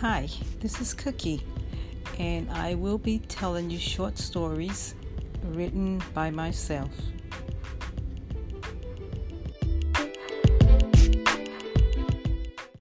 Hi, this is Cookie, and I will be telling you short stories written by myself.